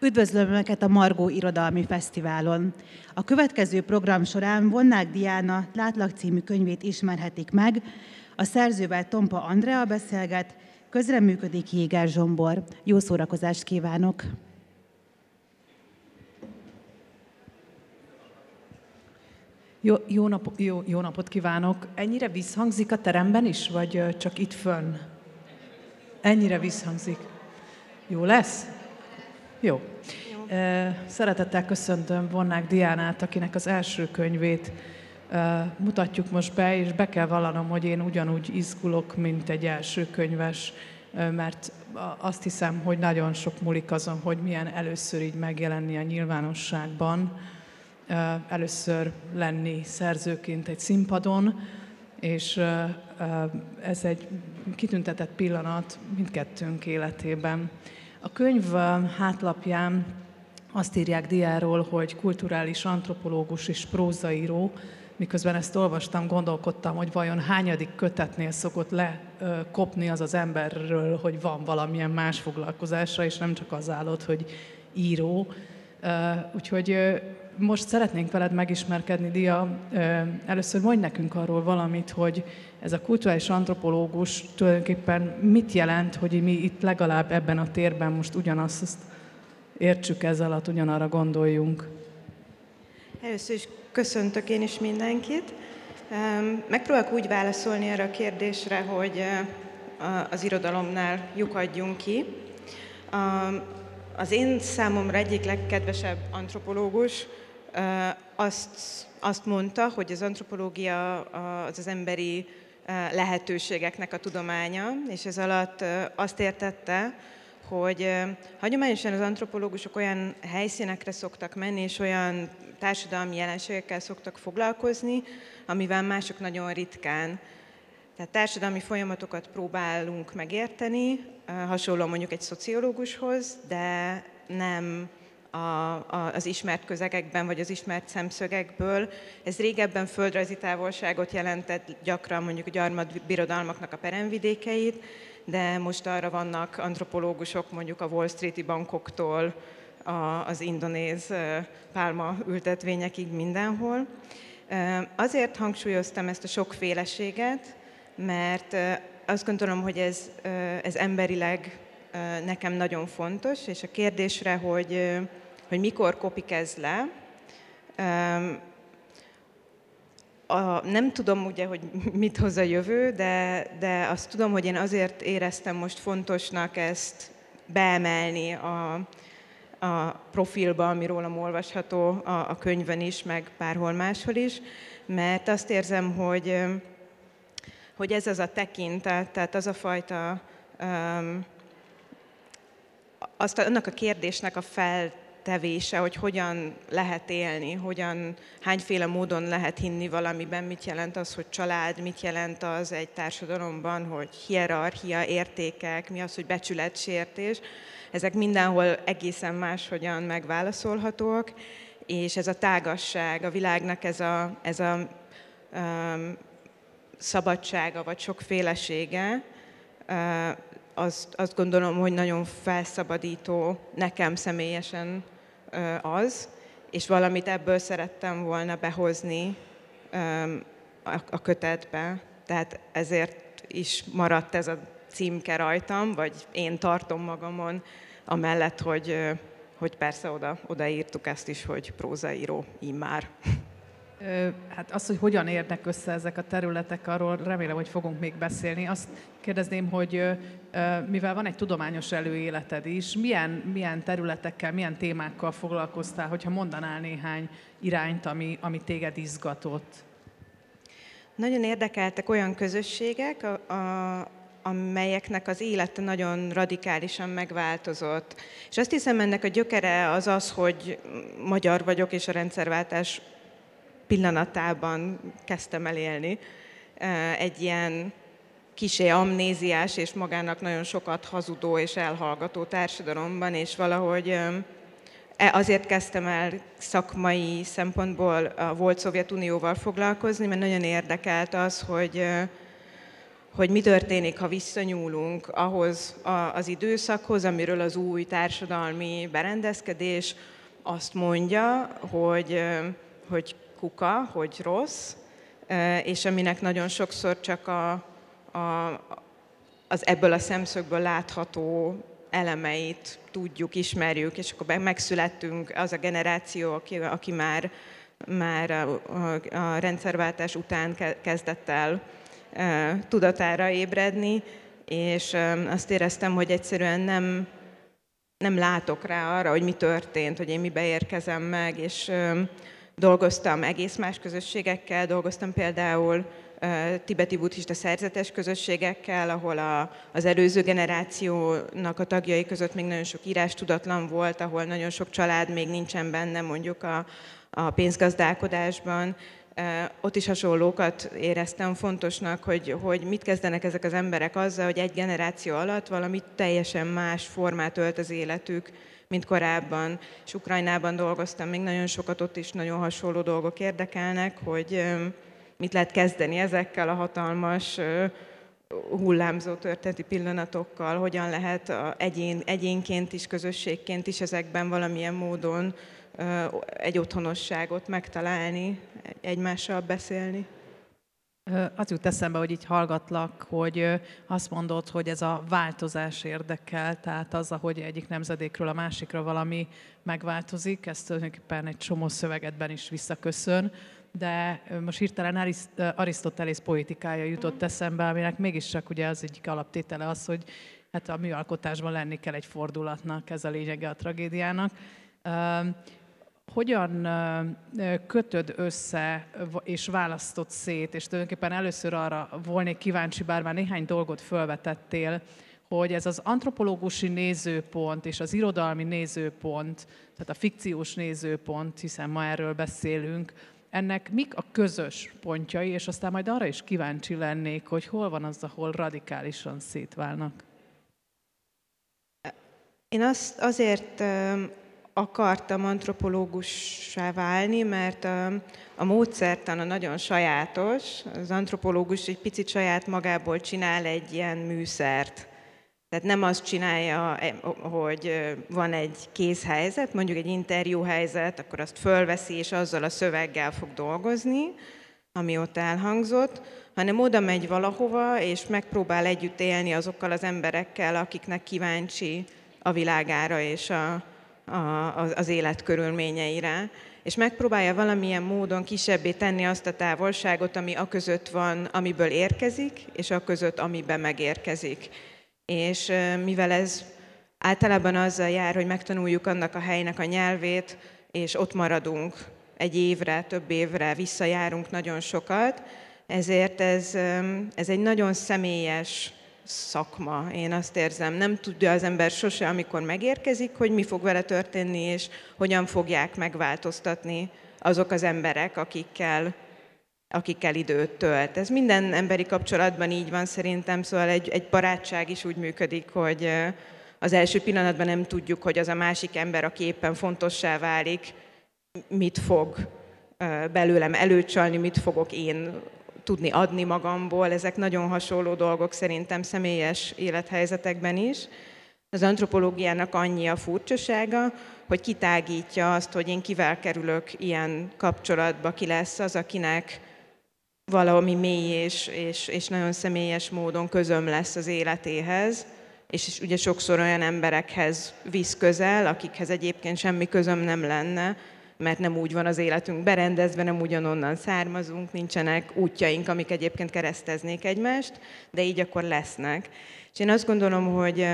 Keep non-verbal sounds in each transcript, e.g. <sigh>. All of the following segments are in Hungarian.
Üdvözlöm Önöket a Margó Irodalmi Fesztiválon. A következő program során Vonnák Diana Látlak című könyvét ismerhetik meg, a szerzővel Tompa Andrea beszélget, közreműködik Jéger Zsombor. Jó szórakozást kívánok! Jó, jó, nap, jó, jó napot kívánok! Ennyire visszhangzik a teremben is, vagy csak itt fönn? Ennyire visszhangzik. Jó lesz? Jó. Szeretettel köszöntöm Vonnák Diánát, akinek az első könyvét mutatjuk most be, és be kell vallanom, hogy én ugyanúgy izgulok, mint egy első könyves, mert azt hiszem, hogy nagyon sok múlik azon, hogy milyen először így megjelenni a nyilvánosságban, először lenni szerzőként egy színpadon, és ez egy kitüntetett pillanat mindkettőnk életében. A könyv hátlapján azt írják diáról, hogy kulturális antropológus és prózaíró, miközben ezt olvastam, gondolkodtam, hogy vajon hányadik kötetnél szokott lekopni az az emberről, hogy van valamilyen más foglalkozása, és nem csak az állott, hogy író. Úgyhogy most szeretnénk veled megismerkedni, Dia. Először mondj nekünk arról valamit, hogy ez a kulturális antropológus tulajdonképpen mit jelent, hogy mi itt legalább ebben a térben most ugyanazt értsük ezzel alatt, ugyanarra gondoljunk. Először is köszöntök én is mindenkit. Megpróbálok úgy válaszolni erre a kérdésre, hogy az irodalomnál lyukadjunk ki. Az én számomra egyik legkedvesebb antropológus azt, azt mondta, hogy az antropológia az az emberi lehetőségeknek a tudománya, és ez alatt azt értette, hogy hagyományosan az antropológusok olyan helyszínekre szoktak menni, és olyan társadalmi jelenségekkel szoktak foglalkozni, amivel mások nagyon ritkán. Tehát társadalmi folyamatokat próbálunk megérteni, hasonló mondjuk egy szociológushoz, de nem a, a, az ismert közegekben, vagy az ismert szemszögekből. Ez régebben földrajzi távolságot jelentett, gyakran mondjuk a gyarmatbirodalmaknak a peremvidékeit, de most arra vannak antropológusok mondjuk a Wall Street-i bankoktól a, az indonéz pálma ültetvényekig mindenhol. Azért hangsúlyoztam ezt a sokféleséget, mert azt gondolom, hogy ez, ez emberileg nekem nagyon fontos, és a kérdésre, hogy, hogy mikor kopik ez le, a, nem tudom ugye, hogy <laughs> mit hoz a jövő, de, de azt tudom, hogy én azért éreztem most fontosnak ezt beemelni a, a profilba, ami rólam olvasható a, a könyvön is, meg bárhol máshol is, mert azt érzem, hogy, hogy ez az a tekintet, tehát az a fajta, um, azt, annak a kérdésnek a fel tevése, hogy hogyan lehet élni, hogyan, hányféle módon lehet hinni valamiben, mit jelent az, hogy család, mit jelent az egy társadalomban, hogy hierarchia, értékek, mi az, hogy becsületsértés. Ezek mindenhol egészen máshogyan megválaszolhatóak, és ez a tágasság, a világnak ez a, ez a um, szabadsága, vagy sokfélesége, azt, azt gondolom, hogy nagyon felszabadító nekem személyesen az, és valamit ebből szerettem volna behozni a kötetbe. Tehát ezért is maradt ez a címke rajtam, vagy én tartom magamon, amellett, hogy, hogy persze oda, odaírtuk ezt is, hogy prózaíró immár. <laughs> Hát az, hogy hogyan érnek össze ezek a területek, arról remélem, hogy fogunk még beszélni. Azt kérdezném, hogy mivel van egy tudományos előéleted is, milyen, milyen területekkel, milyen témákkal foglalkoztál, hogyha mondanál néhány irányt, ami, ami téged izgatott? Nagyon érdekeltek olyan közösségek, a, a, amelyeknek az élete nagyon radikálisan megváltozott. És azt hiszem, ennek a gyökere az az, hogy magyar vagyok, és a rendszerváltás pillanatában kezdtem el élni. Egy ilyen kisé amnéziás és magának nagyon sokat hazudó és elhallgató társadalomban, és valahogy e, azért kezdtem el szakmai szempontból a volt Szovjetunióval foglalkozni, mert nagyon érdekelt az, hogy, hogy mi történik, ha visszanyúlunk ahhoz az időszakhoz, amiről az új társadalmi berendezkedés azt mondja, hogy, hogy kuka, hogy rossz, és aminek nagyon sokszor csak a, a, az ebből a szemszögből látható elemeit tudjuk, ismerjük, és akkor megszülettünk az a generáció, aki, aki már, már a, a, rendszerváltás után kezdett el tudatára ébredni, és azt éreztem, hogy egyszerűen nem, nem látok rá arra, hogy mi történt, hogy én mibe érkezem meg, és dolgoztam egész más közösségekkel, dolgoztam például tibeti buddhista szerzetes közösségekkel, ahol a, az előző generációnak a tagjai között még nagyon sok írás tudatlan volt, ahol nagyon sok család még nincsen benne mondjuk a, a pénzgazdálkodásban. Ott is hasonlókat éreztem fontosnak, hogy, hogy mit kezdenek ezek az emberek azzal, hogy egy generáció alatt valami teljesen más formát ölt az életük, mint korábban. És Ukrajnában dolgoztam, még nagyon sokat ott is nagyon hasonló dolgok érdekelnek, hogy mit lehet kezdeni ezekkel a hatalmas hullámzó történeti pillanatokkal, hogyan lehet egyén, egyénként is, közösségként is ezekben valamilyen módon egy otthonosságot megtalálni, egymással beszélni. Az jut eszembe, hogy így hallgatlak, hogy azt mondod, hogy ez a változás érdekel, tehát az, hogy egyik nemzedékről a másikra valami megváltozik, ez tulajdonképpen egy csomó szövegedben is visszaköszön de most hirtelen Arisztotelész poétikája jutott eszembe, aminek mégiscsak ugye az egyik alaptétele az, hogy hát a műalkotásban lenni kell egy fordulatnak, ez a lényege a tragédiának. Hogyan kötöd össze és választott szét, és tulajdonképpen először arra volnék kíváncsi, bár már néhány dolgot felvetettél, hogy ez az antropológusi nézőpont és az irodalmi nézőpont, tehát a fikciós nézőpont, hiszen ma erről beszélünk, ennek mik a közös pontjai, és aztán majd arra is kíváncsi lennék, hogy hol van az, ahol radikálisan szétválnak. Én azt azért akartam antropológussá válni, mert a, a módszertana nagyon sajátos. Az antropológus egy picit saját magából csinál egy ilyen műszert. Tehát nem azt csinálja, eh, hogy van egy kézhelyzet, mondjuk egy interjúhelyzet, akkor azt fölveszi, és azzal a szöveggel fog dolgozni, ami ott elhangzott, hanem oda megy valahova, és megpróbál együtt élni azokkal az emberekkel, akiknek kíváncsi a világára és a, a, az élet körülményeire, és megpróbálja valamilyen módon kisebbé tenni azt a távolságot, ami a között van, amiből érkezik, és a között, amiben megérkezik. És mivel ez általában azzal jár, hogy megtanuljuk annak a helynek a nyelvét, és ott maradunk egy évre, több évre, visszajárunk nagyon sokat, ezért ez, ez egy nagyon személyes szakma, én azt érzem. Nem tudja az ember sose, amikor megérkezik, hogy mi fog vele történni, és hogyan fogják megváltoztatni azok az emberek, akikkel akikkel időt tölt. Ez minden emberi kapcsolatban így van szerintem, szóval egy, egy barátság is úgy működik, hogy az első pillanatban nem tudjuk, hogy az a másik ember, aki éppen fontossá válik, mit fog belőlem előcsalni, mit fogok én tudni adni magamból. Ezek nagyon hasonló dolgok szerintem személyes élethelyzetekben is. Az antropológiának annyi a furcsasága, hogy kitágítja azt, hogy én kivel kerülök ilyen kapcsolatba, ki lesz az, akinek valami mély és, és, és nagyon személyes módon közöm lesz az életéhez, és ugye sokszor olyan emberekhez visz közel, akikhez egyébként semmi közöm nem lenne, mert nem úgy van az életünk berendezve, nem ugyanonnan származunk, nincsenek útjaink, amik egyébként kereszteznék egymást, de így akkor lesznek. És én azt gondolom, hogy,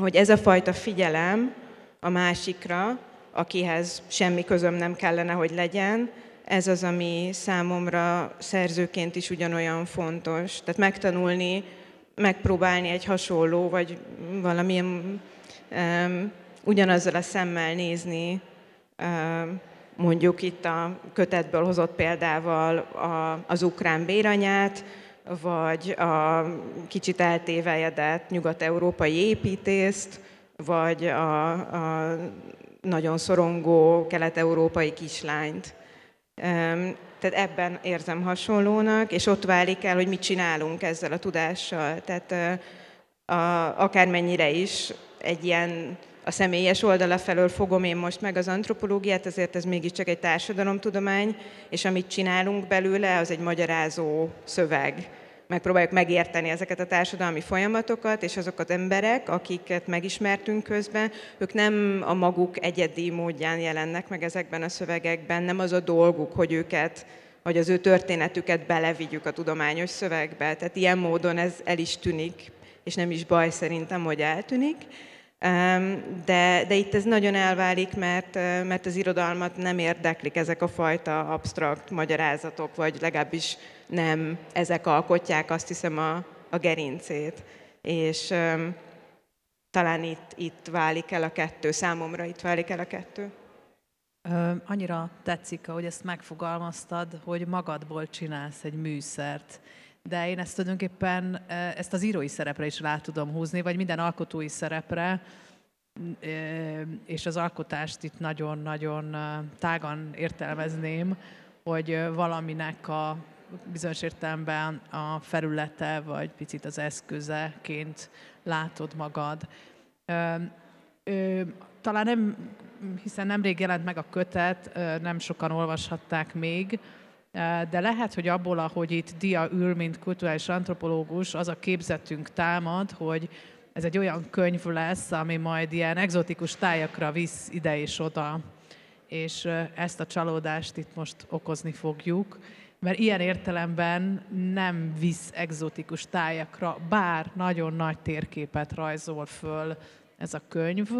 hogy ez a fajta figyelem a másikra, akihez semmi közöm nem kellene, hogy legyen, ez az, ami számomra szerzőként is ugyanolyan fontos. Tehát megtanulni, megpróbálni egy hasonló, vagy valamilyen um, ugyanazzal a szemmel nézni, mondjuk itt a kötetből hozott példával az ukrán béranyát, vagy a kicsit eltévejedett nyugat-európai építészt, vagy a, a nagyon szorongó kelet-európai kislányt. Tehát ebben érzem hasonlónak, és ott válik el, hogy mit csinálunk ezzel a tudással. Tehát a, akármennyire is egy ilyen a személyes oldala felől fogom én most meg az antropológiát, ezért ez mégiscsak egy társadalomtudomány, és amit csinálunk belőle, az egy magyarázó szöveg. Megpróbáljuk megérteni ezeket a társadalmi folyamatokat, és azokat emberek, akiket megismertünk közben, ők nem a maguk egyedi módján jelennek meg ezekben a szövegekben, nem az a dolguk, hogy őket hogy az ő történetüket belevigyük a tudományos szövegbe. Tehát ilyen módon ez el is tűnik, és nem is baj szerintem, hogy eltűnik. De, de itt ez nagyon elválik, mert, mert az irodalmat nem érdeklik ezek a fajta absztrakt magyarázatok, vagy legalábbis nem ezek alkotják azt hiszem a, a gerincét. És talán itt, itt válik el a kettő, számomra itt válik el a kettő. Annyira tetszik, ahogy ezt megfogalmaztad, hogy magadból csinálsz egy műszert. De én ezt tulajdonképpen ezt az írói szerepre is rá tudom húzni, vagy minden alkotói szerepre, és az alkotást itt nagyon-nagyon tágan értelmezném, hogy valaminek a bizonyos értelemben a felülete, vagy picit az eszközeként látod magad. Talán nem, hiszen nemrég jelent meg a kötet, nem sokan olvashatták még, de lehet, hogy abból, ahogy itt Dia ül, mint kulturális antropológus, az a képzetünk támad, hogy ez egy olyan könyv lesz, ami majd ilyen egzotikus tájakra visz ide és oda, és ezt a csalódást itt most okozni fogjuk, mert ilyen értelemben nem visz egzotikus tájakra, bár nagyon nagy térképet rajzol föl ez a könyv,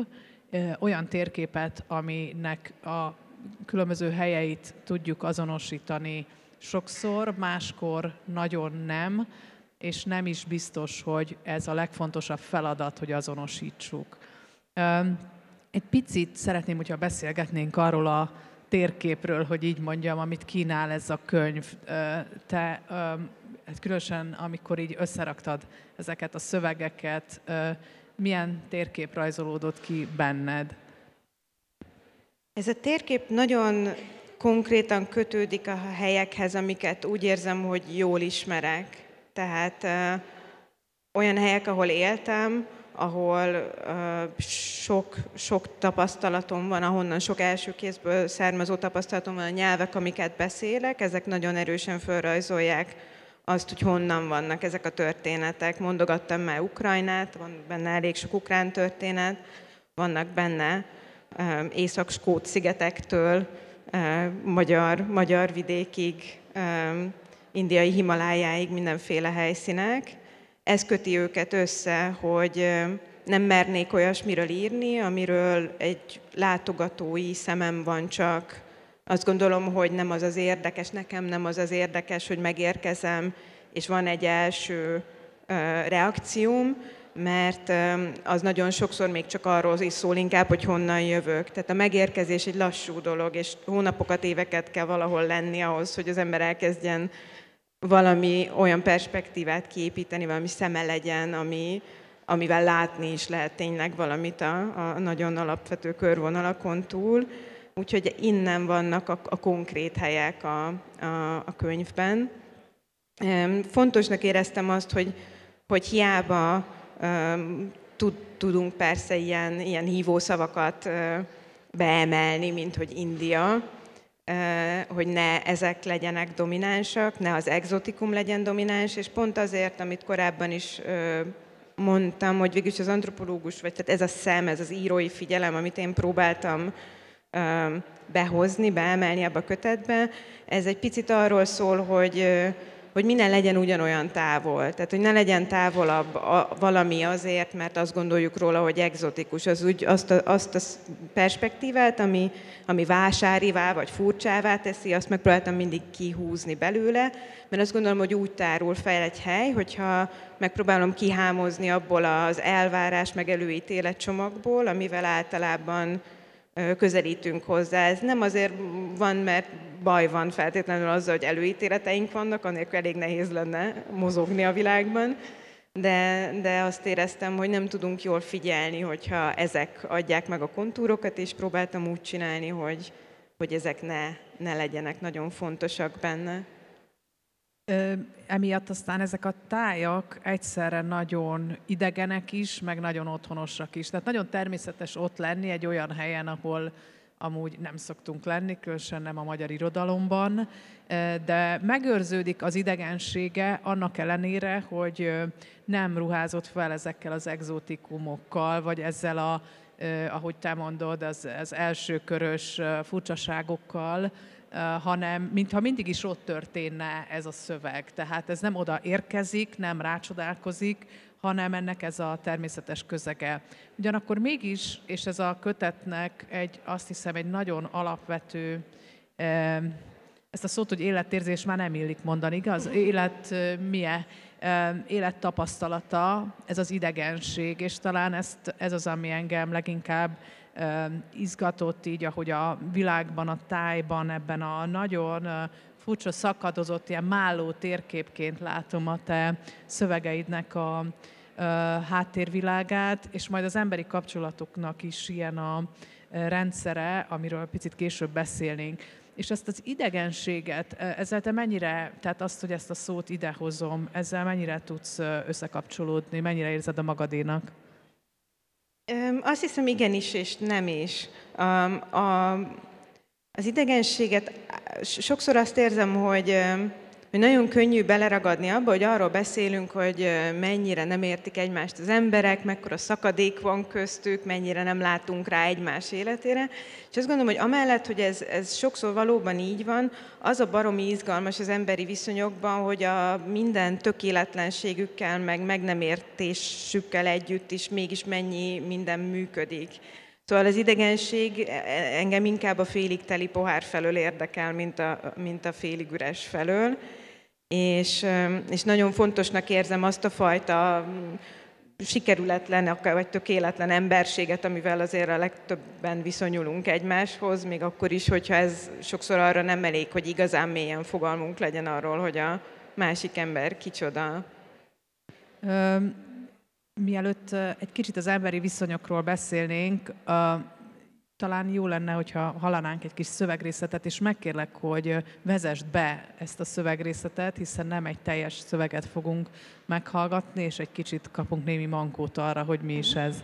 olyan térképet, aminek a különböző helyeit tudjuk azonosítani sokszor, máskor nagyon nem, és nem is biztos, hogy ez a legfontosabb feladat, hogy azonosítsuk. Egy picit szeretném, hogyha beszélgetnénk arról a térképről, hogy így mondjam, amit kínál ez a könyv. Te hát különösen, amikor így összeraktad ezeket a szövegeket, milyen térkép rajzolódott ki benned? Ez a térkép nagyon konkrétan kötődik a helyekhez, amiket úgy érzem, hogy jól ismerek. Tehát olyan helyek, ahol éltem, ahol sok, sok tapasztalatom van, ahonnan sok első kézből származó tapasztalatom van, a nyelvek, amiket beszélek, ezek nagyon erősen felrajzolják azt, hogy honnan vannak ezek a történetek. Mondogattam már Ukrajnát, van benne elég sok ukrán történet, vannak benne észak-skót szigetektől, magyar, magyar vidékig, indiai Himalájáig mindenféle helyszínek. Ez köti őket össze, hogy nem mernék olyasmiről írni, amiről egy látogatói szemem van csak. Azt gondolom, hogy nem az az érdekes, nekem nem az az érdekes, hogy megérkezem, és van egy első reakcióm, mert az nagyon sokszor még csak arról is szól inkább, hogy honnan jövök. Tehát a megérkezés egy lassú dolog, és hónapokat, éveket kell valahol lenni ahhoz, hogy az ember elkezdjen valami olyan perspektívát kiépíteni, valami szeme legyen, ami, amivel látni is lehet tényleg valamit a, a nagyon alapvető körvonalakon túl. Úgyhogy innen vannak a, a konkrét helyek a, a, a könyvben. Fontosnak éreztem azt, hogy, hogy hiába tudunk persze ilyen, ilyen hívószavakat beemelni, mint hogy India, hogy ne ezek legyenek dominánsak, ne az exotikum legyen domináns, és pont azért, amit korábban is mondtam, hogy végülis az antropológus, vagy tehát ez a szem, ez az írói figyelem, amit én próbáltam behozni, beemelni ebbe a kötetbe, ez egy picit arról szól, hogy hogy minden legyen ugyanolyan távol. Tehát, hogy ne legyen távolabb a, valami azért, mert azt gondoljuk róla, hogy egzotikus. Az úgy azt a, azt a perspektívát, ami, ami vásárivá vagy furcsává teszi, azt megpróbáltam mindig kihúzni belőle, mert azt gondolom, hogy úgy tárul fel egy hely, hogyha megpróbálom kihámozni abból az elvárás meg előítélet csomagból, amivel általában közelítünk hozzá. Ez nem azért van, mert baj van feltétlenül azzal, hogy előítéleteink vannak, annélkül elég nehéz lenne mozogni a világban, de, de azt éreztem, hogy nem tudunk jól figyelni, hogyha ezek adják meg a kontúrokat, és próbáltam úgy csinálni, hogy, hogy ezek ne, ne legyenek nagyon fontosak benne. Ö, emiatt aztán ezek a tájak egyszerre nagyon idegenek is, meg nagyon otthonosak is. Tehát nagyon természetes ott lenni egy olyan helyen, ahol amúgy nem szoktunk lenni, különösen nem a magyar irodalomban, de megőrződik az idegensége annak ellenére, hogy nem ruházott fel ezekkel az exotikumokkal, vagy ezzel a, ahogy te mondod, az, az elsőkörös furcsaságokkal, hanem mintha mindig is ott történne ez a szöveg. Tehát ez nem oda érkezik, nem rácsodálkozik, hanem ennek ez a természetes közege. Ugyanakkor mégis, és ez a kötetnek egy, azt hiszem, egy nagyon alapvető, ezt a szót, hogy életérzés már nem illik mondani, igaz? Élet milyen? Élettapasztalata, ez az idegenség, és talán ezt, ez az, ami engem leginkább izgatott így, ahogy a világban, a tájban, ebben a nagyon furcsa szakadozott, ilyen málló térképként látom a te szövegeidnek a, háttérvilágát, és majd az emberi kapcsolatoknak is ilyen a rendszere, amiről picit később beszélnénk. És ezt az idegenséget, ezzel te mennyire, tehát azt, hogy ezt a szót idehozom, ezzel mennyire tudsz összekapcsolódni, mennyire érzed a magadénak? Azt hiszem igenis és nem is. A, a, az idegenséget, sokszor azt érzem, hogy hogy nagyon könnyű beleragadni abba, hogy arról beszélünk, hogy mennyire nem értik egymást az emberek, mekkora szakadék van köztük, mennyire nem látunk rá egymás életére. És azt gondolom, hogy amellett, hogy ez, ez sokszor valóban így van, az a baromi izgalmas az emberi viszonyokban, hogy a minden tökéletlenségükkel, meg meg nem értésükkel együtt is mégis mennyi minden működik. Szóval az idegenség e, e, engem inkább a félig teli pohár felől érdekel, mint a, mint a félig üres felől és, és nagyon fontosnak érzem azt a fajta mm, sikerületlen vagy tökéletlen emberséget, amivel azért a legtöbben viszonyulunk egymáshoz, még akkor is, hogyha ez sokszor arra nem elég, hogy igazán mélyen fogalmunk legyen arról, hogy a másik ember kicsoda. Mielőtt egy kicsit az emberi viszonyokról beszélnénk, talán jó lenne, hogyha hallanánk egy kis szövegrészletet, és megkérlek, hogy vezest be ezt a szövegrészletet, hiszen nem egy teljes szöveget fogunk meghallgatni, és egy kicsit kapunk némi mankót arra, hogy mi is ez.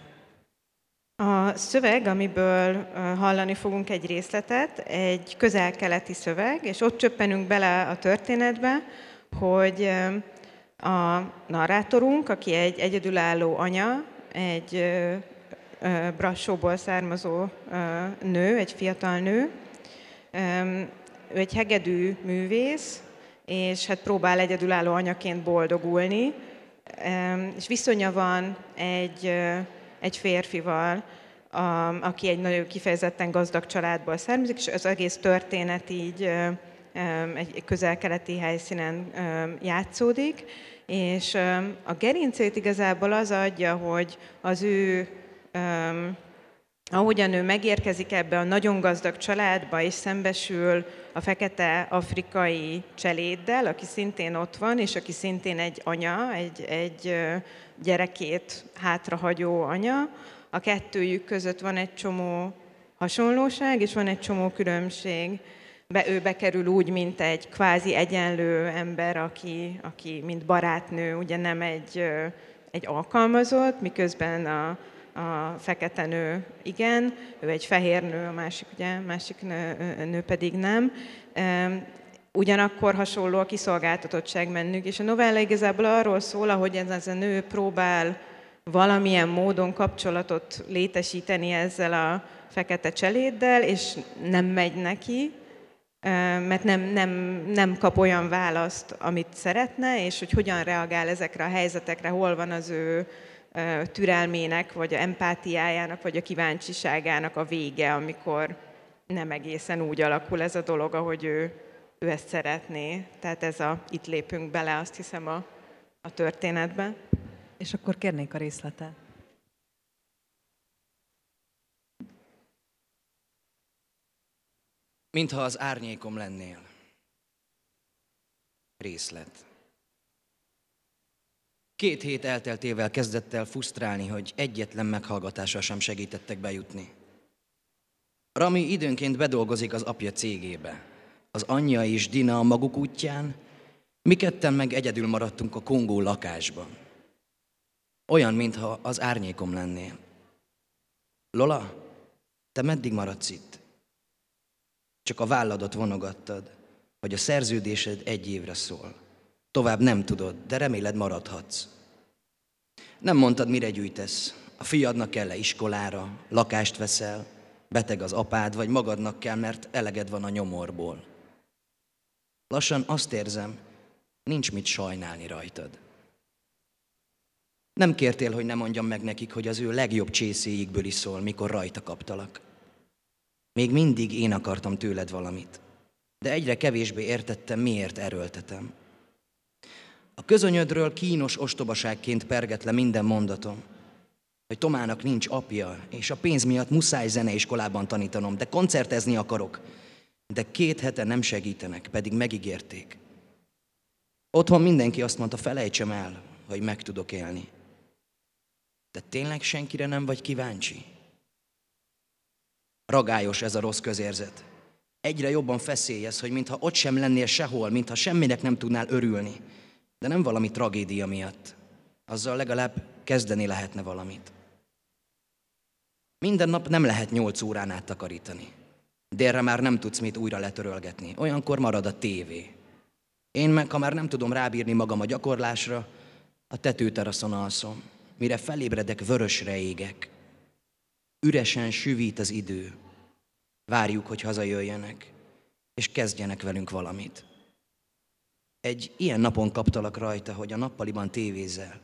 A szöveg, amiből hallani fogunk egy részletet, egy közel-keleti szöveg, és ott csöppenünk bele a történetbe, hogy a narrátorunk, aki egy egyedülálló anya, egy Brassóból származó nő, egy fiatal nő. Ő egy hegedű művész, és hát próbál egyedülálló anyaként boldogulni, és viszonya van egy, egy férfival, aki egy nagyon kifejezetten gazdag családból származik, és az egész történet így egy közel-keleti helyszínen játszódik, és a gerincét igazából az adja, hogy az ő ahogyan ő megérkezik ebbe a nagyon gazdag családba, és szembesül a fekete afrikai cseléddel, aki szintén ott van, és aki szintén egy anya, egy, egy gyerekét hátrahagyó anya, a kettőjük között van egy csomó hasonlóság, és van egy csomó különbség. Be, ő bekerül úgy, mint egy kvázi egyenlő ember, aki, aki mint barátnő, ugye nem egy, egy alkalmazott, miközben a, a fekete nő igen, ő egy fehér nő, a másik, ugye, másik nő, nő pedig nem. Ugyanakkor hasonló a kiszolgáltatottság mennünk, és a novella igazából arról szól, ahogy ez a nő próbál valamilyen módon kapcsolatot létesíteni ezzel a fekete cseléddel, és nem megy neki, mert nem, nem, nem kap olyan választ, amit szeretne, és hogy hogyan reagál ezekre a helyzetekre, hol van az ő türelmének, vagy a empátiájának, vagy a kíváncsiságának a vége, amikor nem egészen úgy alakul ez a dolog, ahogy ő, ő ezt szeretné. Tehát ez a, itt lépünk bele, azt hiszem, a, a történetbe. És akkor kérnék a részletet. Mintha az árnyékom lennél. Részlet. Két hét elteltével kezdett el fusztrálni, hogy egyetlen meghallgatásra sem segítettek bejutni. Rami időnként bedolgozik az apja cégébe. Az anyja és Dina a maguk útján, mi ketten meg egyedül maradtunk a kongó lakásban. Olyan, mintha az árnyékom lennél. Lola, te meddig maradsz itt? Csak a válladat vonogattad, hogy a szerződésed egy évre szól. Tovább nem tudod, de reméled maradhatsz. Nem mondtad, mire gyűjtesz. A fiadnak kell -e iskolára, lakást veszel, beteg az apád, vagy magadnak kell, mert eleged van a nyomorból. Lassan azt érzem, nincs mit sajnálni rajtad. Nem kértél, hogy ne mondjam meg nekik, hogy az ő legjobb csészéjükből is szól, mikor rajta kaptalak. Még mindig én akartam tőled valamit, de egyre kevésbé értettem, miért erőltetem. A közönyödről kínos ostobaságként perget le minden mondatom, hogy Tomának nincs apja, és a pénz miatt muszáj zeneiskolában tanítanom, de koncertezni akarok. De két hete nem segítenek, pedig megígérték. Otthon mindenki azt mondta, felejtsem el, hogy meg tudok élni. De tényleg senkire nem vagy kíváncsi? Ragályos ez a rossz közérzet. Egyre jobban feszélyez, hogy mintha ott sem lennél sehol, mintha semminek nem tudnál örülni. De nem valami tragédia miatt. Azzal legalább kezdeni lehetne valamit. Minden nap nem lehet nyolc órán át takarítani. Délre már nem tudsz mit újra letörölgetni. Olyankor marad a tévé. Én meg, ha már nem tudom rábírni magam a gyakorlásra, a tetőteraszon alszom. Mire felébredek, vörösre égek. Üresen süvít az idő. Várjuk, hogy hazajöjjenek, és kezdjenek velünk valamit. Egy ilyen napon kaptalak rajta, hogy a nappaliban tévézel,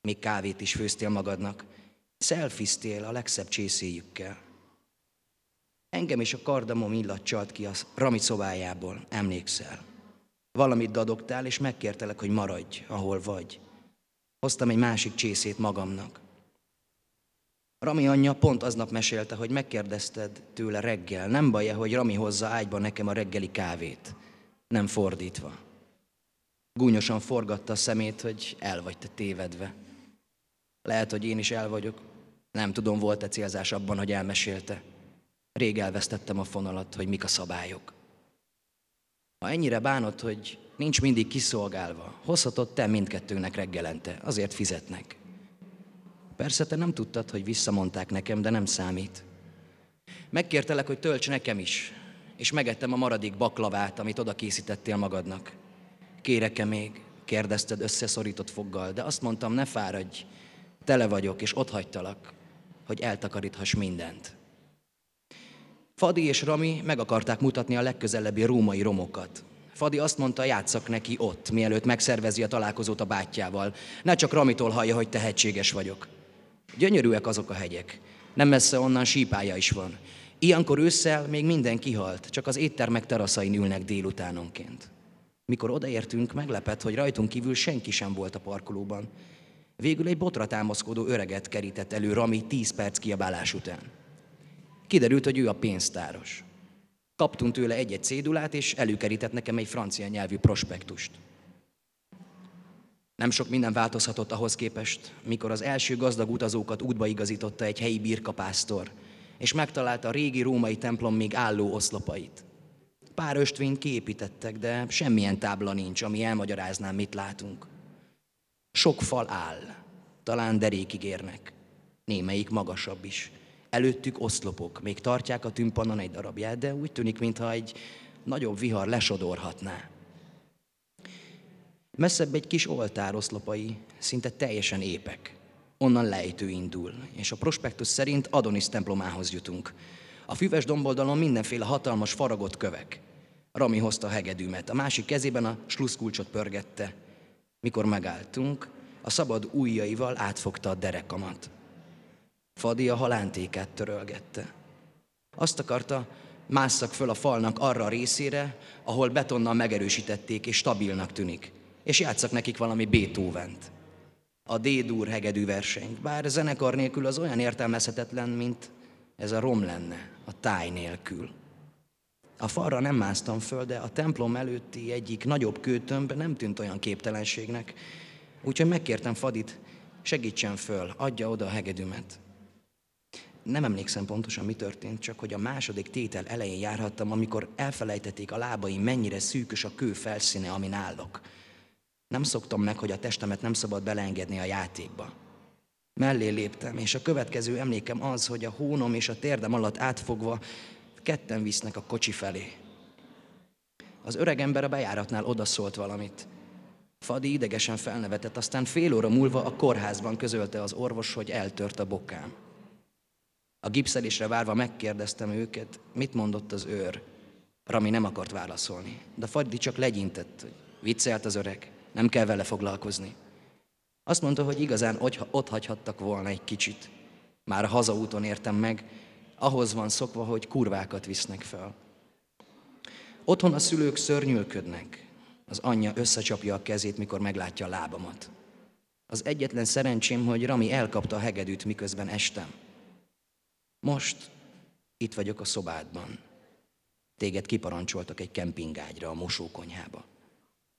még kávét is főztél magadnak, szelfiztél a legszebb csészéjükkel. Engem is a kardamom illat csalt ki a Rami szobájából, emlékszel. Valamit dadogtál, és megkértelek, hogy maradj, ahol vagy. Hoztam egy másik csészét magamnak. Rami anyja pont aznap mesélte, hogy megkérdezted tőle reggel. Nem baj hogy Rami hozza ágyba nekem a reggeli kávét. Nem fordítva. Gúnyosan forgatta a szemét, hogy el vagy te tévedve. Lehet, hogy én is el vagyok. Nem tudom, volt-e célzás abban, hogy elmesélte. Rég elvesztettem a fonalat, hogy mik a szabályok. Ha ennyire bánod, hogy nincs mindig kiszolgálva, hozhatod te mindkettőnek reggelente, azért fizetnek. Persze te nem tudtad, hogy visszamondták nekem, de nem számít. Megkértelek, hogy tölts nekem is, és megettem a maradék baklavát, amit oda készítettél magadnak. Kérek-e még? kérdezted összeszorított foggal, de azt mondtam, ne fáradj, tele vagyok, és ott hagytalak, hogy eltakaríthass mindent. Fadi és Rami meg akarták mutatni a legközelebbi római romokat. Fadi azt mondta, játszak neki ott, mielőtt megszervezi a találkozót a bátyjával. Ne csak Ramitól hallja, hogy tehetséges vagyok. Gyönyörűek azok a hegyek. Nem messze onnan sípája is van. Ilyenkor ősszel még minden kihalt, csak az éttermek teraszain ülnek délutánonként. Mikor odaértünk, meglepett, hogy rajtunk kívül senki sem volt a parkolóban. Végül egy botra támaszkodó öreget kerített elő Rami 10 perc kiabálás után. Kiderült, hogy ő a pénztáros. Kaptunk tőle egy-egy cédulát, és előkerített nekem egy francia nyelvű prospektust. Nem sok minden változhatott ahhoz képest, mikor az első gazdag utazókat útba igazította egy helyi birkapásztor, és megtalálta a régi római templom még álló oszlopait. Pár östvényt kiépítettek, de semmilyen tábla nincs, ami elmagyarázná, mit látunk. Sok fal áll, talán derékig érnek, némelyik magasabb is. Előttük oszlopok, még tartják a tümpanon egy darabját, de úgy tűnik, mintha egy nagyobb vihar lesodorhatná. Messzebb egy kis oltár oszlopai, szinte teljesen épek. Onnan lejtő indul, és a prospektus szerint Adonis templomához jutunk. A füves domboldalon mindenféle hatalmas faragott kövek. Rami hozta a hegedűmet, a másik kezében a sluszkulcsot pörgette. Mikor megálltunk, a szabad ujjaival átfogta a derekamat. Fadi a halántékát törölgette. Azt akarta, másszak föl a falnak arra a részére, ahol betonnal megerősítették és stabilnak tűnik, és játszak nekik valami Beethoven-t. A D-dur hegedű versenyt, bár zenekar nélkül az olyan értelmezhetetlen, mint ez a rom lenne, a táj nélkül. A falra nem másztam föl, de a templom előtti egyik nagyobb kőtömb nem tűnt olyan képtelenségnek, úgyhogy megkértem Fadit, segítsen föl, adja oda a hegedűmet. nem emlékszem pontosan, mi történt, csak hogy a második tétel elején járhattam, amikor elfelejtették a lábaim, mennyire szűkös a kő felszíne, amin állok. Nem szoktam meg, hogy a testemet nem szabad beleengedni a játékba. Mellé léptem, és a következő emlékem az, hogy a hónom és a térdem alatt átfogva ketten visznek a kocsi felé. Az öreg ember a bejáratnál odaszólt valamit. Fadi idegesen felnevetett, aztán fél óra múlva a kórházban közölte az orvos, hogy eltört a bokám. A gipszelésre várva megkérdeztem őket, mit mondott az őr. Rami nem akart válaszolni, de Fadi csak legyintett, hogy viccelt az öreg, nem kell vele foglalkozni. Azt mondta, hogy igazán ott hagyhattak volna egy kicsit. Már hazaúton értem meg, ahhoz van szokva, hogy kurvákat visznek fel. Otthon a szülők szörnyülködnek. Az anyja összecsapja a kezét, mikor meglátja a lábamat. Az egyetlen szerencsém, hogy Rami elkapta a hegedűt, miközben estem. Most itt vagyok a szobádban. Téged kiparancsoltak egy kempingágyra a mosókonyhába,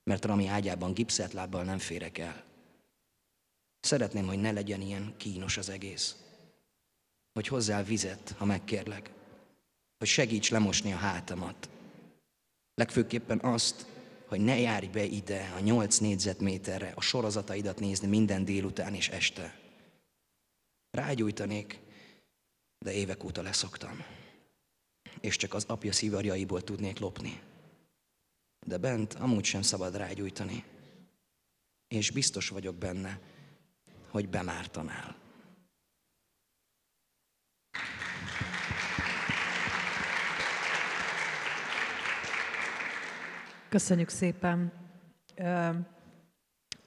mert Rami ágyában gipszelt lábbal nem férek el. Szeretném, hogy ne legyen ilyen kínos az egész. Hogy hozzá vizet, ha megkérlek. Hogy segíts lemosni a hátamat. Legfőképpen azt, hogy ne járj be ide a nyolc négyzetméterre a sorozataidat nézni minden délután és este. Rágyújtanék, de évek óta leszoktam. És csak az apja szivarjaiból tudnék lopni. De bent amúgy sem szabad rágyújtani. És biztos vagyok benne, hogy bemártanál. Köszönjük szépen.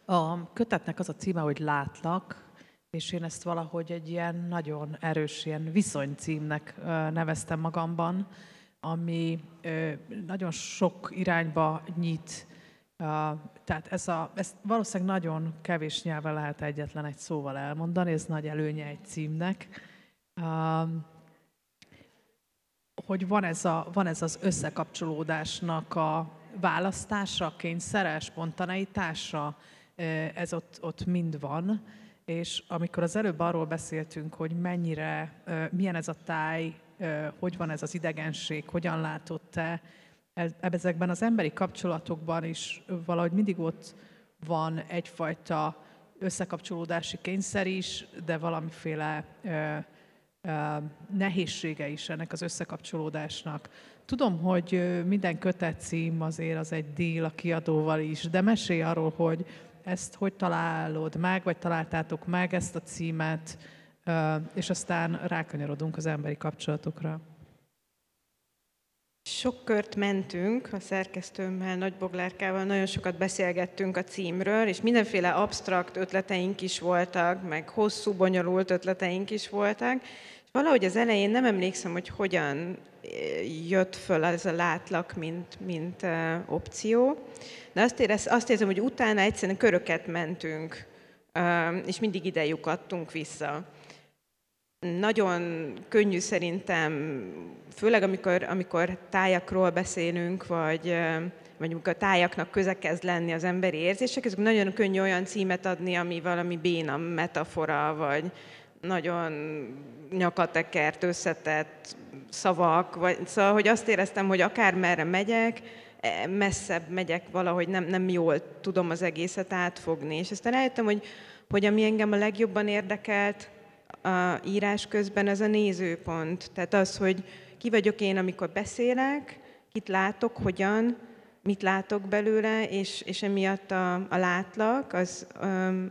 A kötetnek az a címe, hogy Látlak, és én ezt valahogy egy ilyen nagyon erős ilyen viszonycímnek neveztem magamban, ami nagyon sok irányba nyit. Tehát ez, a, ez valószínűleg nagyon kevés nyelven lehet egyetlen egy szóval elmondani, ez nagy előnye egy címnek. Hogy van ez, a, van ez az összekapcsolódásnak a választása, kényszere, spontaneitása, ez ott, ott mind van. És amikor az előbb arról beszéltünk, hogy mennyire, milyen ez a táj, hogy van ez az idegenség, hogyan látod te, ezekben az emberi kapcsolatokban is valahogy mindig ott van egyfajta összekapcsolódási kényszer is, de valamiféle nehézsége is ennek az összekapcsolódásnak. Tudom, hogy minden kötet cím azért az egy díl a kiadóval is, de mesélj arról, hogy ezt hogy találod meg, vagy találtátok meg ezt a címet, és aztán rákanyarodunk az emberi kapcsolatokra. Sok kört mentünk a szerkesztőmmel, Nagy Boglárkával, nagyon sokat beszélgettünk a címről, és mindenféle absztrakt ötleteink is voltak, meg hosszú, bonyolult ötleteink is voltak, és valahogy az elején nem emlékszem, hogy hogyan jött föl ez a látlak, mint, mint uh, opció. De azt, érez, azt érzem, hogy utána egyszerűen köröket mentünk, uh, és mindig ide lyukadtunk vissza. Nagyon könnyű szerintem, főleg amikor, amikor tájakról beszélünk, vagy, vagy amikor tájaknak köze kezd lenni az emberi érzések, ezek nagyon könnyű olyan címet adni, ami valami béna metafora, vagy, nagyon nyakatekert, összetett szavak, vagy, szóval, hogy azt éreztem, hogy akár merre megyek, e, messzebb megyek valahogy, nem, nem jól tudom az egészet átfogni. És aztán rájöttem, hogy, hogy ami engem a legjobban érdekelt a írás közben, ez a nézőpont. Tehát az, hogy ki vagyok én, amikor beszélek, kit látok, hogyan, mit látok belőle, és, és emiatt a, a látlak, az,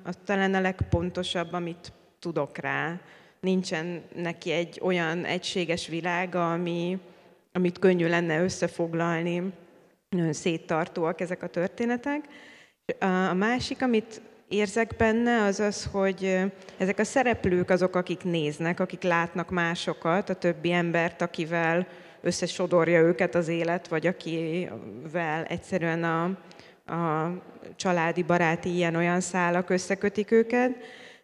az talán a legpontosabb, amit tudok rá. Nincsen neki egy olyan egységes világa, ami, amit könnyű lenne összefoglalni. Nagyon széttartóak ezek a történetek. A másik, amit érzek benne, az az, hogy ezek a szereplők azok, akik néznek, akik látnak másokat, a többi embert, akivel összesodorja őket az élet, vagy akivel egyszerűen a, a családi, baráti ilyen-olyan szálak összekötik őket.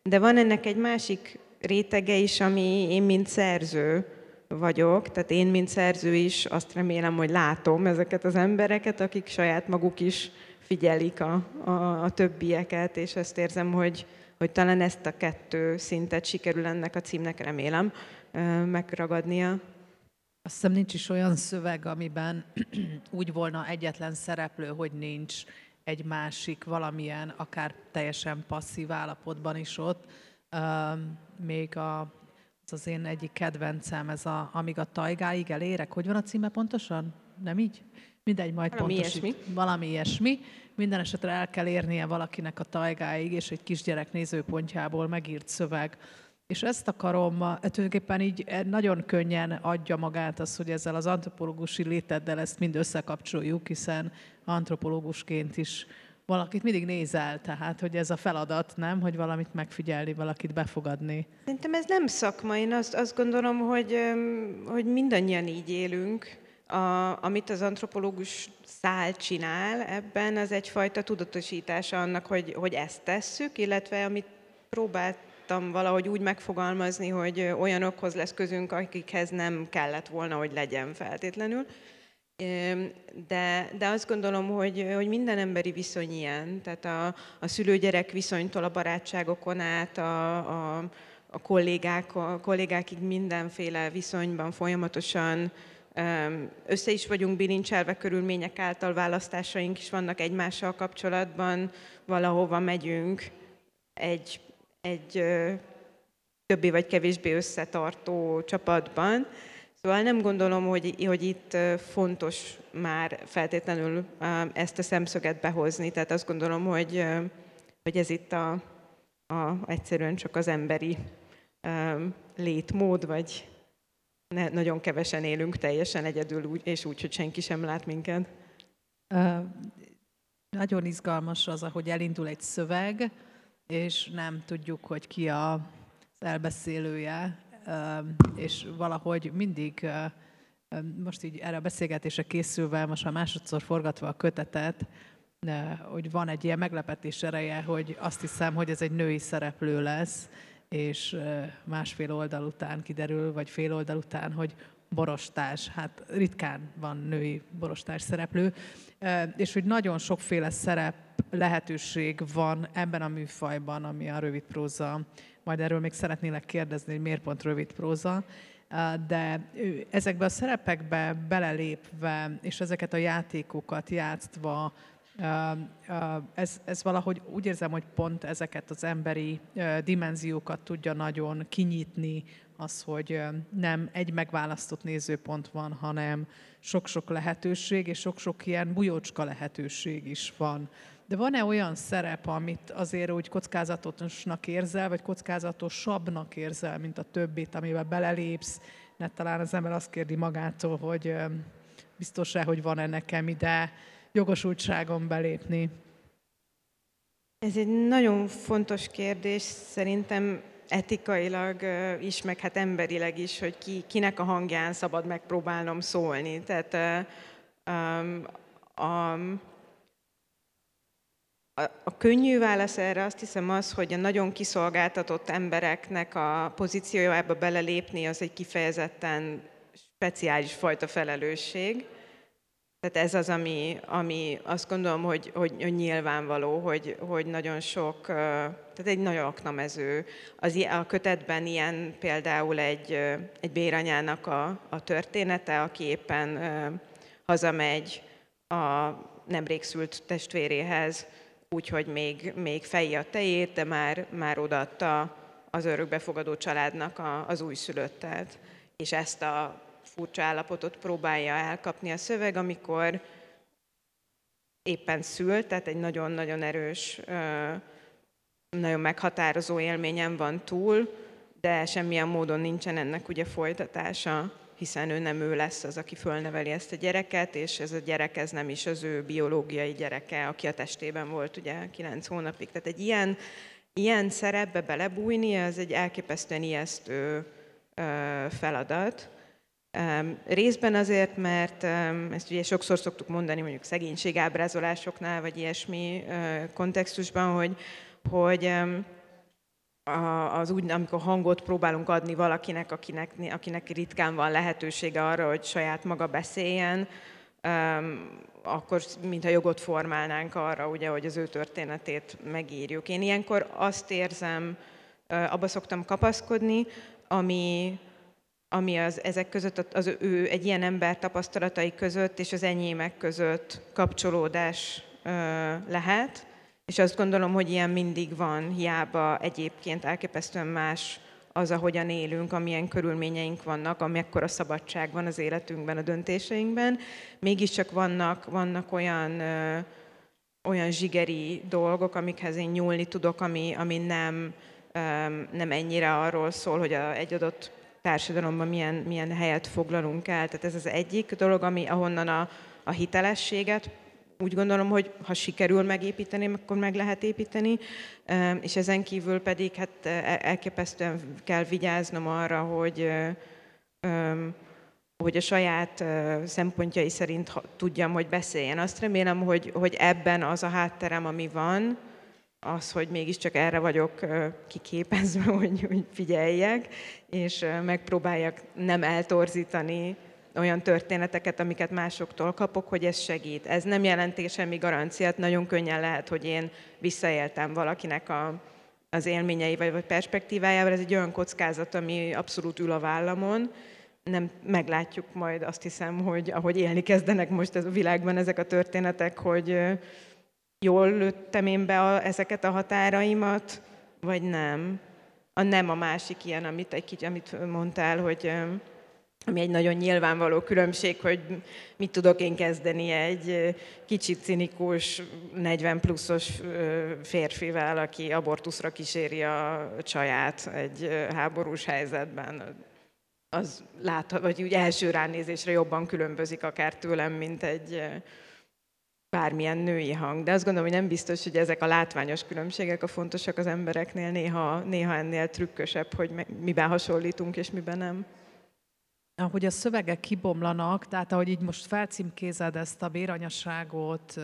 De van ennek egy másik rétege is, ami én, mint szerző vagyok, tehát én, mint szerző is azt remélem, hogy látom ezeket az embereket, akik saját maguk is figyelik a, a, a többieket, és azt érzem, hogy, hogy talán ezt a kettő szintet sikerül ennek a címnek, remélem, megragadnia. Azt hiszem nincs is olyan szöveg, amiben <clears throat> úgy volna egyetlen szereplő, hogy nincs egy másik valamilyen, akár teljesen passzív állapotban is ott. Még a, az az én egyik kedvencem, ez a Amíg a tajgáig elérek. Hogy van a címe pontosan? Nem így? Mindegy, majd valami pontosít. Ilyesmi. Valami ilyesmi. Minden esetre el kell érnie valakinek a tajgáig, és egy kisgyerek nézőpontjából megírt szöveg. És ezt akarom, tulajdonképpen így nagyon könnyen adja magát az, hogy ezzel az antropológusi léteddel ezt mind összekapcsoljuk, hiszen antropológusként is valakit mindig nézel, tehát hogy ez a feladat, nem? Hogy valamit megfigyelni, valakit befogadni. Szerintem ez nem szakma, én azt, azt gondolom, hogy, hogy mindannyian így élünk. A, amit az antropológus szál csinál ebben, az egyfajta tudatosítása annak, hogy, hogy ezt tesszük, illetve amit próbáltam valahogy úgy megfogalmazni, hogy olyanokhoz lesz közünk, akikhez nem kellett volna, hogy legyen feltétlenül. De, de azt gondolom, hogy, hogy minden emberi viszony ilyen, tehát a, a szülő-gyerek viszonytól a barátságokon át, a, a, a, kollégák, a kollégákig mindenféle viszonyban folyamatosan össze is vagyunk bilincselve körülmények által, választásaink is vannak egymással kapcsolatban, valahova megyünk egy, egy többé vagy kevésbé összetartó csapatban, Szóval nem gondolom, hogy, hogy itt fontos már feltétlenül ezt a szemszöget behozni. Tehát azt gondolom, hogy, hogy ez itt a, a, egyszerűen csak az emberi létmód, vagy ne, nagyon kevesen élünk teljesen egyedül, és úgy, hogy senki sem lát minket. Nagyon izgalmas az, ahogy elindul egy szöveg, és nem tudjuk, hogy ki a, elbeszélője, és valahogy mindig most így erre a beszélgetésre készülve, most már másodszor forgatva a kötetet, hogy van egy ilyen meglepetés ereje, hogy azt hiszem, hogy ez egy női szereplő lesz, és másfél oldal után kiderül, vagy fél oldal után, hogy borostás, hát ritkán van női borostás szereplő, és hogy nagyon sokféle szerep lehetőség van ebben a műfajban, ami a rövid próza majd erről még szeretnélek kérdezni, hogy miért pont rövid próza, de ezekbe a szerepekbe belelépve, és ezeket a játékokat játszva, ez, ez valahogy úgy érzem, hogy pont ezeket az emberi dimenziókat tudja nagyon kinyitni, az, hogy nem egy megválasztott nézőpont van, hanem sok-sok lehetőség, és sok-sok ilyen bujócska lehetőség is van. De van-e olyan szerep, amit azért úgy kockázatosnak érzel, vagy kockázatosabbnak érzel, mint a többit, amivel belelépsz, ne talán az ember azt kérdi magától, hogy biztos-e, hogy van-e nekem ide jogosultságom belépni? Ez egy nagyon fontos kérdés, szerintem etikailag is, meg hát emberileg is, hogy ki, kinek a hangján szabad megpróbálnom szólni. Tehát um, um, a könnyű válasz erre azt hiszem az, hogy a nagyon kiszolgáltatott embereknek a pozíciójába belelépni, az egy kifejezetten speciális fajta felelősség. Tehát ez az, ami, ami azt gondolom, hogy, hogy, nyilvánvaló, hogy, hogy nagyon sok, tehát egy nagyon aknamező. Az, a kötetben ilyen például egy, egy béranyának a, a története, aki éppen hazamegy a nemrég szült testvéréhez, úgyhogy még, még fejé a tejét, de már, már odaadta az örökbefogadó családnak a, az újszülöttet. És ezt a furcsa állapotot próbálja elkapni a szöveg, amikor éppen szült, tehát egy nagyon-nagyon erős, nagyon meghatározó élményen van túl, de semmilyen módon nincsen ennek ugye folytatása hiszen ő nem ő lesz az, aki fölneveli ezt a gyereket, és ez a gyerek ez nem is az ő biológiai gyereke, aki a testében volt ugye kilenc hónapig. Tehát egy ilyen, ilyen szerepbe belebújni, ez egy elképesztően ijesztő feladat. Részben azért, mert ezt ugye sokszor szoktuk mondani mondjuk szegénységábrázolásoknál, vagy ilyesmi kontextusban, hogy, hogy az úgy, amikor hangot próbálunk adni valakinek, akinek, akinek ritkán van lehetősége arra, hogy saját maga beszéljen, akkor mintha jogot formálnánk arra, ugye, hogy az ő történetét megírjuk. Én ilyenkor azt érzem, abba szoktam kapaszkodni, ami, ami az, ezek között, az ő egy ilyen ember tapasztalatai között és az enyémek között kapcsolódás lehet, és azt gondolom, hogy ilyen mindig van, hiába egyébként elképesztően más az, ahogyan élünk, amilyen körülményeink vannak, amekkora szabadság van az életünkben, a döntéseinkben. Mégiscsak vannak, vannak olyan, ö, olyan zsigeri dolgok, amikhez én nyúlni tudok, ami, ami nem, ö, nem ennyire arról szól, hogy a, egy adott társadalomban milyen, milyen helyet foglalunk el. Tehát ez az egyik dolog, ami ahonnan a, a hitelességet úgy gondolom, hogy ha sikerül megépíteni, akkor meg lehet építeni, és ezen kívül pedig hát e, elképesztően kell vigyáznom arra, hogy hogy a saját szempontjai szerint tudjam, hogy beszéljen. Azt remélem, hogy, hogy ebben az a hátterem, ami van, az, hogy mégiscsak erre vagyok kiképezve, <laughs> hogy, hogy figyeljek, és megpróbáljak nem eltorzítani olyan történeteket, amiket másoktól kapok, hogy ez segít. Ez nem jelenti semmi garanciát, nagyon könnyen lehet, hogy én visszaéltem valakinek a, az élményeivel vagy perspektívájával, ez egy olyan kockázat, ami abszolút ül a vállamon, nem meglátjuk majd azt hiszem, hogy ahogy élni kezdenek most a világban ezek a történetek, hogy jól lőttem én be a, ezeket a határaimat, vagy nem. A nem a másik ilyen, amit, egy kicsit, amit mondtál, hogy ami egy nagyon nyilvánvaló különbség, hogy mit tudok én kezdeni egy kicsit cinikus, 40 pluszos férfivel, aki abortuszra kíséri a csaját egy háborús helyzetben. Az lát, vagy úgy első ránézésre jobban különbözik akár tőlem, mint egy bármilyen női hang. De azt gondolom, hogy nem biztos, hogy ezek a látványos különbségek a fontosak az embereknél, néha, néha ennél trükkösebb, hogy miben hasonlítunk és miben nem ahogy a szövegek kibomlanak, tehát ahogy így most felcímkézed ezt a béranyaságot,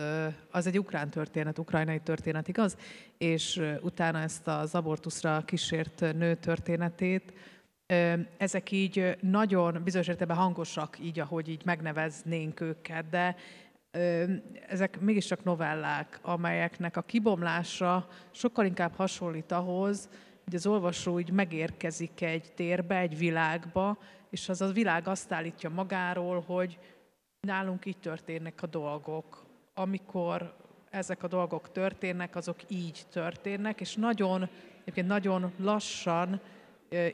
az egy ukrán történet, ukrajnai történet, igaz? És utána ezt az abortuszra kísért nő történetét, ezek így nagyon bizonyos értelemben hangosak, így, ahogy így megneveznénk őket, de ezek mégiscsak novellák, amelyeknek a kibomlása sokkal inkább hasonlít ahhoz, hogy az olvasó így megérkezik egy térbe, egy világba, és az a világ azt állítja magáról, hogy nálunk így történnek a dolgok. Amikor ezek a dolgok történnek, azok így történnek, és nagyon, egyébként nagyon lassan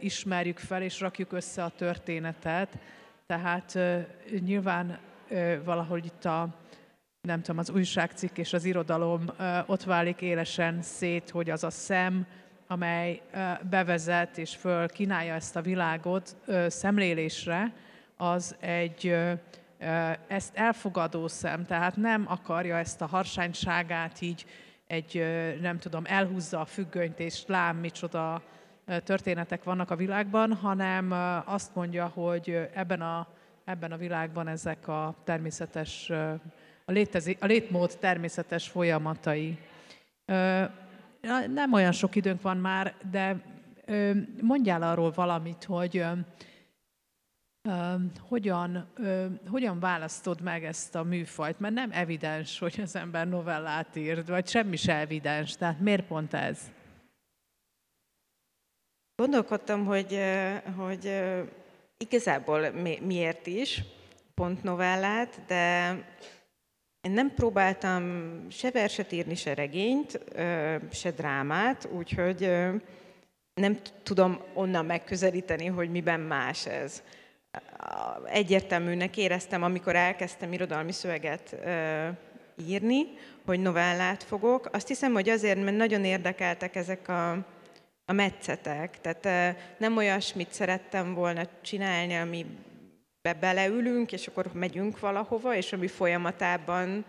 ismerjük fel és rakjuk össze a történetet. Tehát nyilván valahogy itt a, nem tudom, az újságcikk és az irodalom ott válik élesen szét, hogy az a szem, amely bevezet és föl kínálja ezt a világot szemlélésre, az egy ezt elfogadó szem, tehát nem akarja ezt a harsányságát így egy, nem tudom, elhúzza a függönyt, és lám, micsoda történetek vannak a világban, hanem azt mondja, hogy ebben a, ebben a világban ezek a természetes, a, létezi, a létmód természetes folyamatai nem olyan sok időnk van már, de mondjál arról valamit, hogy hogyan, hogyan választod meg ezt a műfajt? Mert nem evidens, hogy az ember novellát írt, vagy semmi se evidens. Tehát miért pont ez? Gondolkodtam, hogy, hogy igazából miért is pont novellát, de én nem próbáltam se verset írni, se regényt, se drámát, úgyhogy nem tudom onnan megközelíteni, hogy miben más ez. Egyértelműnek éreztem, amikor elkezdtem irodalmi szöveget írni, hogy novellát fogok. Azt hiszem, hogy azért, mert nagyon érdekeltek ezek a, a metszetek. Tehát nem olyasmit szerettem volna csinálni, ami be beleülünk, és akkor megyünk valahova, és ami folyamatában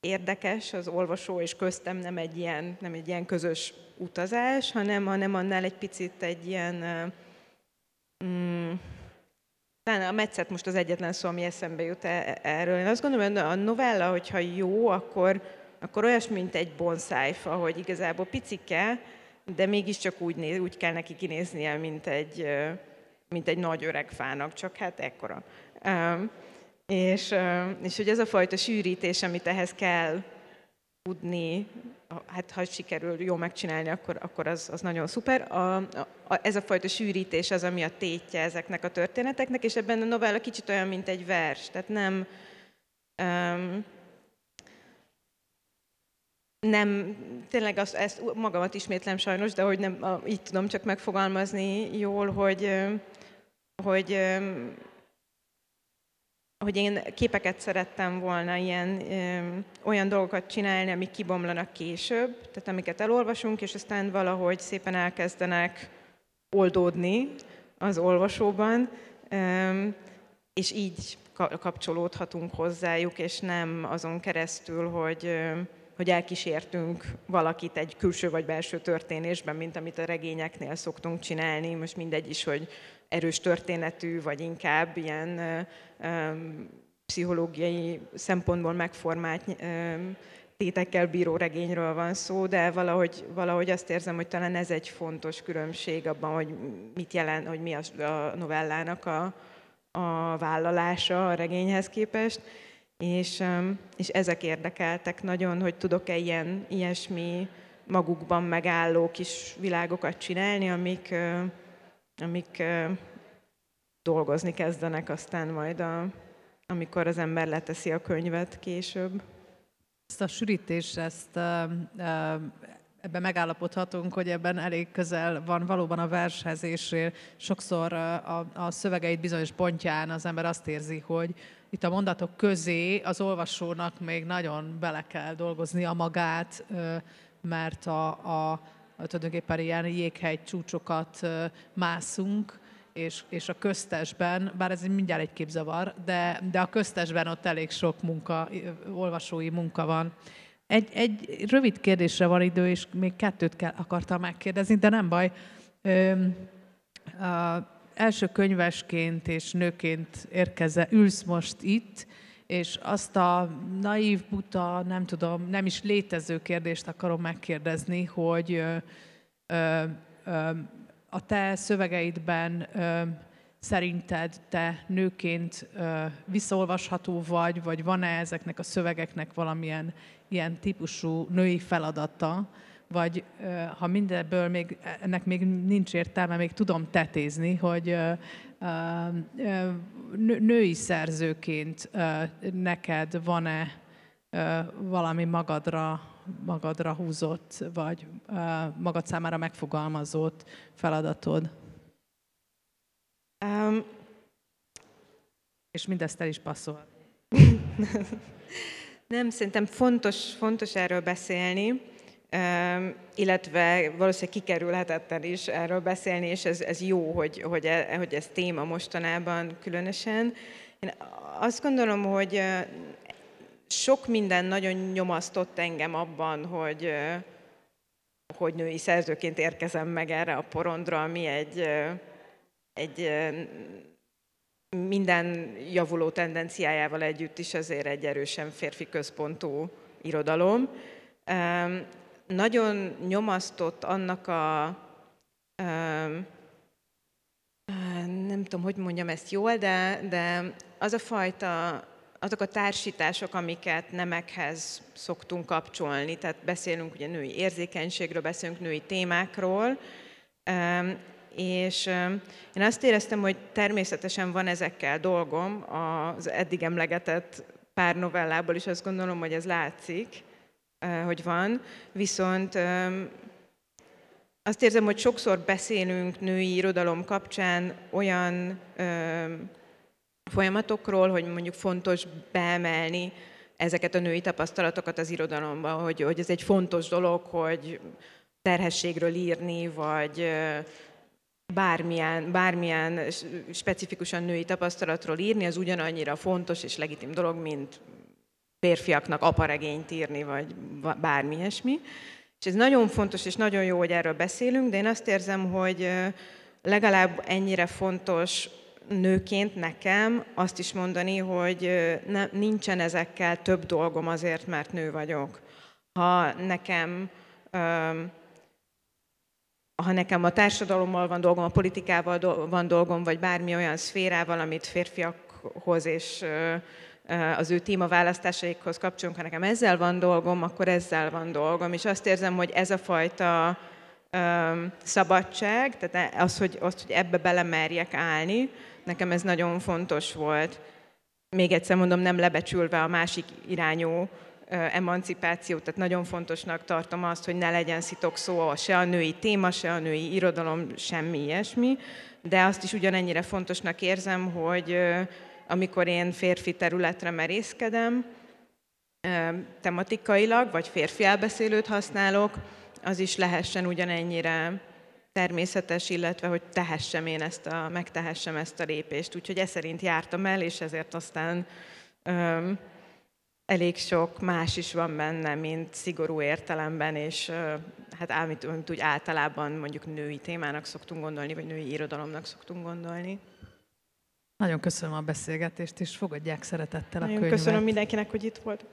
érdekes az olvasó és köztem nem egy ilyen, nem egy ilyen közös utazás, hanem, hanem annál egy picit egy ilyen, mm, a metszet most az egyetlen szó, ami eszembe jut e, erről. Én azt gondolom, hogy a novella, hogyha jó, akkor, akkor olyas, mint egy bonszájfa, hogy igazából picike, de mégiscsak úgy, néz, úgy kell neki kinéznie, mint egy, mint egy nagy öreg fának, csak hát ekkora. És, és hogy ez a fajta sűrítés, amit ehhez kell tudni, hát ha sikerül jó megcsinálni, akkor, akkor az, az nagyon szuper. A, a, ez a fajta sűrítés az, ami a tétje ezeknek a történeteknek, és ebben a novella kicsit olyan, mint egy vers, tehát nem... Um, nem, tényleg azt, ezt magamat ismétlem sajnos, de hogy nem, így tudom csak megfogalmazni jól, hogy, hogy hogy én képeket szerettem volna, ilyen olyan dolgokat csinálni, amik kibomlanak később, tehát amiket elolvasunk, és aztán valahogy szépen elkezdenek oldódni az olvasóban, és így kapcsolódhatunk hozzájuk, és nem azon keresztül, hogy, hogy elkísértünk valakit egy külső vagy belső történésben, mint amit a regényeknél szoktunk csinálni. Most mindegy is, hogy erős történetű, vagy inkább ilyen pszichológiai szempontból megformált tétekkel bíró regényről van szó, de valahogy, valahogy azt érzem, hogy talán ez egy fontos különbség abban, hogy mit jelent, hogy mi a, a novellának a, a vállalása a regényhez képest. És, és ezek érdekeltek nagyon, hogy tudok-e ilyen, ilyesmi magukban megálló kis világokat csinálni, amik, amik dolgozni kezdenek aztán majd, a, amikor az ember leteszi a könyvet később. Ezt a sűrítés, ezt ebben megállapodhatunk, hogy ebben elég közel van valóban a vershez, és sokszor a, a szövegeit bizonyos pontján az ember azt érzi, hogy itt a mondatok közé az olvasónak még nagyon bele kell dolgozni a magát, mert a, a tulajdonképpen ilyen jéghegy csúcsokat mászunk, és, és a köztesben, bár ez mindjárt egy képzavar, de, de a köztesben ott elég sok munka, olvasói munka van. Egy, egy rövid kérdésre van idő, és még kettőt kell, akartam megkérdezni, de nem baj. Ö, a, első könyvesként és nőként érkeze, ülsz most itt, és azt a naív, buta, nem tudom, nem is létező kérdést akarom megkérdezni, hogy ö, ö, ö, a te szövegeidben ö, szerinted te nőként ö, visszaolvasható vagy, vagy van-e ezeknek a szövegeknek valamilyen ilyen típusú női feladata, vagy ha mindebből még, ennek még nincs értelme, még tudom tetézni, hogy női szerzőként neked van-e valami magadra magadra húzott, vagy magad számára megfogalmazott feladatod? Um, És mindezt el is passzol. <laughs> Nem, szerintem fontos, fontos erről beszélni, illetve valószínűleg kikerülhetetlen is erről beszélni, és ez, ez jó, hogy, hogy, e, hogy ez téma mostanában különösen. Én azt gondolom, hogy sok minden nagyon nyomasztott engem abban, hogy, hogy női szerzőként érkezem meg erre a porondra, ami egy, egy minden javuló tendenciájával együtt is azért egy erősen férfi központú irodalom. Nagyon nyomasztott annak a nem tudom, hogy mondjam ezt jól, de, de az a fajta azok a társítások, amiket nemekhez szoktunk kapcsolni, tehát beszélünk ugye női érzékenységről, beszélünk női témákról, és én azt éreztem, hogy természetesen van ezekkel dolgom, az eddig emlegetett pár novellából is azt gondolom, hogy ez látszik, hogy van, viszont azt érzem, hogy sokszor beszélünk női irodalom kapcsán olyan folyamatokról, hogy mondjuk fontos beemelni ezeket a női tapasztalatokat az irodalomba, hogy, hogy ez egy fontos dolog, hogy terhességről írni, vagy bármilyen, bármilyen specifikusan női tapasztalatról írni, az ugyanannyira fontos és legitim dolog, mint férfiaknak aparegényt írni, vagy bármi ilyesmi. És ez nagyon fontos és nagyon jó, hogy erről beszélünk, de én azt érzem, hogy legalább ennyire fontos nőként nekem azt is mondani, hogy ne, nincsen ezekkel több dolgom azért, mert nő vagyok. Ha nekem, ha nekem a társadalommal van dolgom, a politikával van dolgom, vagy bármi olyan szférával, amit férfiakhoz és az ő témaválasztásaikhoz kapcsolunk, ha nekem ezzel van dolgom, akkor ezzel van dolgom. És azt érzem, hogy ez a fajta szabadság, tehát az, hogy, az, hogy ebbe belemerjek állni, nekem ez nagyon fontos volt. Még egyszer mondom, nem lebecsülve a másik irányú emancipációt, tehát nagyon fontosnak tartom azt, hogy ne legyen szitok szó se a női téma, se a női irodalom, semmi ilyesmi, de azt is ugyanennyire fontosnak érzem, hogy amikor én férfi területre merészkedem, tematikailag, vagy férfi elbeszélőt használok, az is lehessen ugyanennyire természetes, illetve hogy tehessem én ezt a, megtehessem ezt a lépést. Úgyhogy ez szerint jártam el, és ezért aztán öm, elég sok más is van benne, mint szigorú értelemben, és hát amit, amit úgy általában mondjuk női témának szoktunk gondolni, vagy női irodalomnak szoktunk gondolni. Nagyon köszönöm a beszélgetést, és fogadják szeretettel a Nagyon könyvet. köszönöm mindenkinek, hogy itt volt.